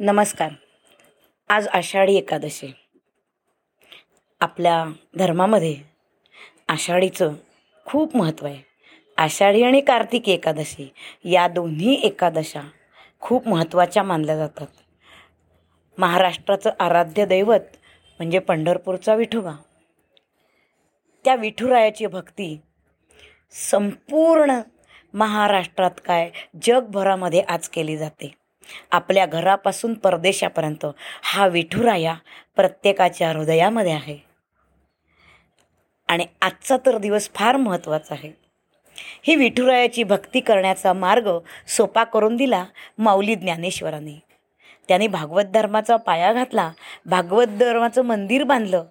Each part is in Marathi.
नमस्कार. आज आषाढी एकादशी. आपल्या धर्मामध्ये आषाढीचं खूप महत्त्व आहे. आषाढी आणि कार्तिकी एकादशी या दोन्ही एकादशा खूप महत्त्वाच्या मानल्या जातात. महाराष्ट्राचं आराध्य दैवत म्हणजे पंढरपूरचा विठोबा. त्या विठुरायाची भक्ती संपूर्ण महाराष्ट्रात काय जगभरामध्ये आज केली जाते. आपल्या घरापासून परदेशापर्यंत हा विठुराया प्रत्येकाच्या हृदयामध्ये आहे. आणि आजचा तर दिवस फार महत्त्वाचा आहे. ही विठुरायाची भक्ती करण्याचा मार्ग सोपा करून दिला माऊली ज्ञानेश्वरांनी. त्यांनी भागवत धर्माचा पाया घातला भागवत धर्माचं मंदिर बांधलं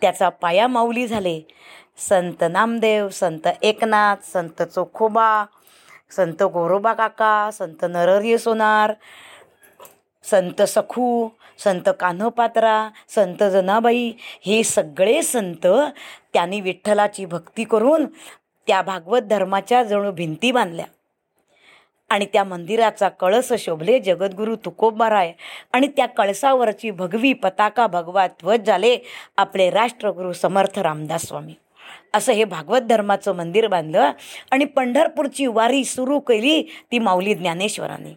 त्याचा पाया माऊली झाले. संत नामदेव संत एकनाथ संत चोखोबा संत गोरोबा काका संत नरहरी सोनार संत सखू संत कान्होपात्रा संत जनाबाई हे सगळे संत त्यांनी विठ्ठलाची भक्ती करून त्या भागवत धर्माच्या जणू भिंती बांधल्या. आणि त्या मंदिराचा कळस शोभले जगद्गुरू तुकोबाराय आणि त्या कळसावरची भगवी पताका भगवा ध्वज झाले आपले राष्ट्रगुरू समर्थ रामदास स्वामी. असं हे भागवत धर्माचं मंदिर बांधलं आणि पंढरपूरची वारी सुरू केली ती माऊली ज्ञानेश्वरांनी.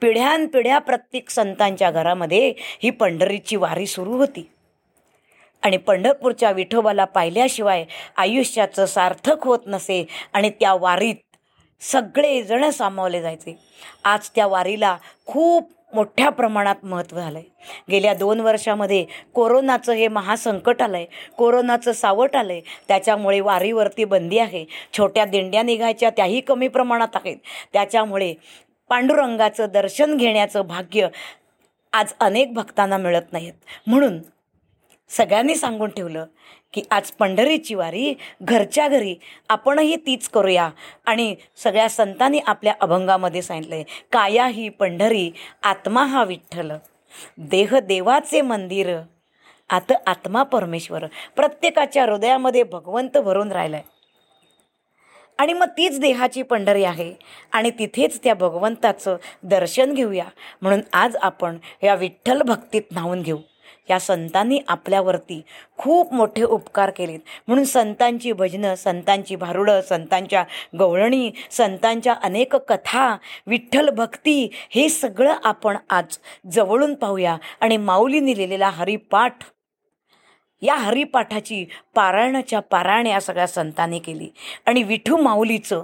पिढ्यानपिढ्या प्रत्येक संतांच्या घरामध्ये ही पंढरीची वारी सुरू होती. आणि पंढरपूरच्या विठोबाला पाहिल्याशिवाय आयुष्याचं सार्थक होत नसे आणि त्या वारीत सगळेजण सामावले जायचे. आज त्या वारीला खूप मोठ्या प्रमाणात महत्त्व झालं आहे गेल्या दोन वर्षामध्ये कोरोनाचं हे महासंकट आलं आहे कोरोनाचं सावट आलं आहे त्याच्यामुळे वारीवरती बंदी आहे. छोट्या दिंड्या निघायच्या त्याही कमी प्रमाणात आहेत. त्याच्यामुळे पांडुरंगाचं दर्शन घेण्याचं भाग्य आज अनेक भक्तांना मिळत नाहीत. म्हणून सगळ्यांनी सांगून ठेवलं की आज पंढरीची वारी घरच्या घरी आपणही तीच करूया. आणि सगळ्या संतांनी आपल्या अभंगामध्ये सांगितलं आहे काया ही पंढरी आत्मा हा विठ्ठल. देह देवाचे मंदिर आत आत्मा परमेश्वर. प्रत्येकाच्या हृदयामध्ये भगवंत भरून राहिलं आहे आणि मग तीच देहाची पंढरी आहे. आणि तिथेच त्या भगवंताचं दर्शन घेऊया. म्हणून आज आपण या विठ्ठल भक्तीत न्हावून घेऊ. या संतांनी आपल्यावरती खूप मोठे उपकार केलेत. म्हणून संतांची भजनं संतांची भारुडं संतांच्या गवळणी संतांच्या अनेक कथा विठ्ठल भक्ती हे सगळं आपण आज जवळून पाहूया. आणि माऊलीने लिहिलेला हरिपाठ या हरिपाठाची पारायणाच्या पारायण या सगळ्या संतांनी केली. आणि विठू माऊलीचं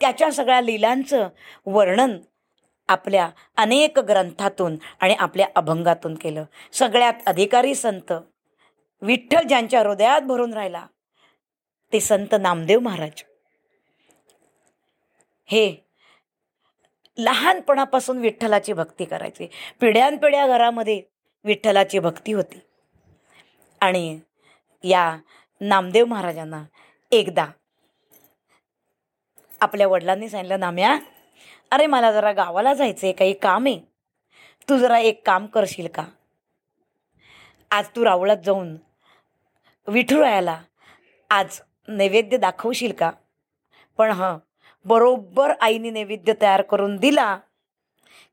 त्याच्या सगळ्या लिलांचं वर्णन आपल्या अनेक ग्रंथातून आणि आपल्या अभंगातून केलं. सगळ्यात अधिकारी संत विठ्ठल ज्यांच्या हृदयात भरून राहिला ते संत नामदेव महाराज. हे लहानपणापासून विठ्ठलाची भक्ती करायची. पिढ्यानपिढ्या घरामध्ये विठ्ठलाची भक्ती होती. आणि या नामदेव महाराजांना एकदा आपल्या वडिलांनी सांगितलं नाम्या अरे मला जरा गावाला जायचं आहे काही काम आहे. तू जरा एक काम करशील का? आज तू रावळात जाऊन विठुरायाला आज नैवेद्य दाखवशील का? पण हां बरोबर आईने नैवेद्य तयार करून दिला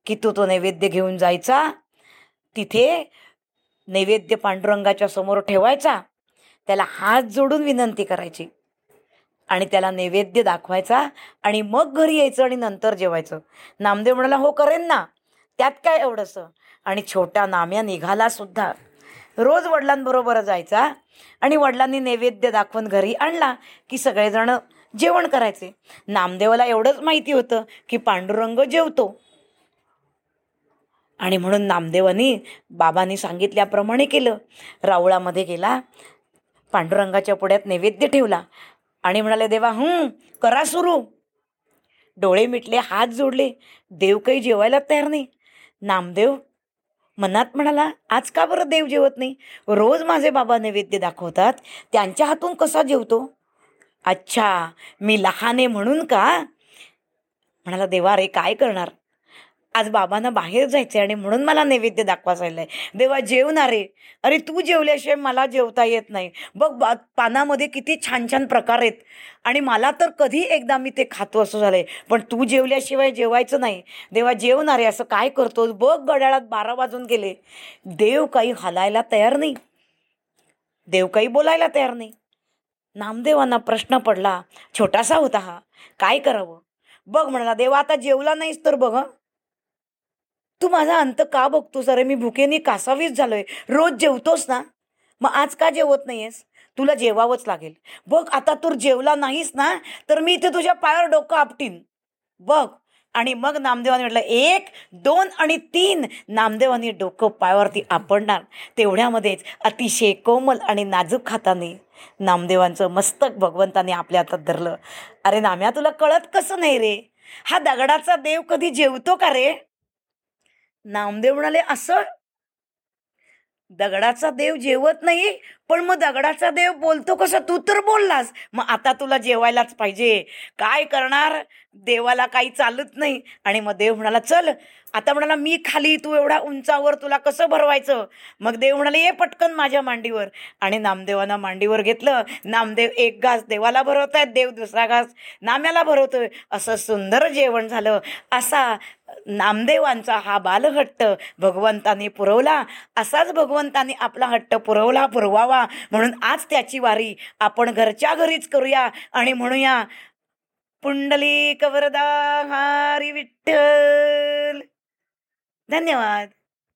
की तू तो नैवेद्य घेऊन जायचा तिथे नैवेद्य पांडुरंगाच्या समोर ठेवायचा त्याला हात जोडून विनंती करायची. आणि त्याला नैवेद्य दाखवायचा आणि मग घरी यायचं आणि नंतर जेवायचं. नामदेव म्हणाला हो करेन ना. त्यात काय एवढंसं? आणि छोटा नाम्या निघाला सुद्धा. रोज वडिलांबरोबर जायचा आणि वडिलांनी नैवेद्य दाखवून घरी आणला की सगळेजण जेवण करायचे. नामदेवाला एवढंच माहिती होतं की पांडुरंग जेवतो. आणि म्हणून नामदेवानी बाबांनी सांगितल्याप्रमाणे केलं. रावळामध्ये गेला पांडुरंगाच्या पुढ्यात नैवेद्य ठेवला. आणि म्हणाले देवा हं करा सुरू. डोळे मिटले हात जोडले. देव काही जेवायला तयार नाही. नामदेव मनात म्हणाला आज का बरं देव जेवत नाही? रोज माझे बाबा नैवेद्य दाखवतात. त्यांच्या हातून कसा जेवतो? अच्छा मी लहान आहे म्हणून का? म्हणाला देवा रे काय करणार? आज बाबांना बाहेर जायचं आहे आणि म्हणून मला नैवेद्य दाखवायला आहे देवा जेवणार रे अरे तू जेवल्याशिवाय मला जेवता येत नाही. बघ बा पानामध्ये किती छान छान प्रकार आहेत. आणि मला तर कधी एकदा मी ते खातो असं झालं आहे पण तू जेवल्याशिवाय जेवायचं नाही. देवा जेवणारे असं काय करतोस? बघ गड्याळात बारा वाजून गेले. देव काही हलायला तयार नाही. देव काही बोलायला तयार नाही. नामदेवांना प्रश्न पडला. छोटासा होता हा. काय करावं? बघ म्हणाला देवा आता जेवला नाहीस तर बघ तू माझा अंत का बघतोस? अरे मी भुकेने कासावीस झालोय. रोज जेवतोस ना? मग आज का जेवत नाहीयेस? तुला जेवावंच लागेल. बघ आता तू जेवला नाहीस ना तर मी इथे तुझ्या पायावर डोकं आपटीन. बघ. आणि मग नामदेवाने म्हटलं एक दोन आणि तीन. नामदेवाने डोकं पायावरती आपडणार. तेवढ्यामध्येच अतिशय कोमल आणि नाजूक हाताने नामदेवांचं मस्तक भगवंताने आपल्या हातात धरलं. अरे नाम्या तुला कळत कसं नाही रे? हा दगडाचा देव कधी जेवतो का रे? नामदेव म्हणाले असं? दगडाचा देव जेवत नाही पण मग दगडाचा देव बोलतो कसं? तू तर बोललास. मग आता तुला जेवायलाच पाहिजे. काय करणार? देवाला काही चालत नाही. आणि मग देव म्हणाला चल आता म्हणाला मी खाली तू एवढा उंचावर तुला कसं भरवायचं? मग देव म्हणाले ये पटकन माझ्या मांडीवर. आणि नामदेवानं मांडीवर घेतलं. नामदेव एक घास देवाला भरवतायत देव दुसरा घास नाम्याला भरवतोय. असं सुंदर जेवण झालं. असा नामदेवांचा हा बालहट्ट भगवंताने पुरवला. असाच भगवंताने आपला हट्ट पुरवला पुरवावा. म्हणून आज त्याची वारी आपण घरच्या घरीच करूया आणि म्हणूया पुंडली कवरदा हारी विठ्ठल. धन्यवाद.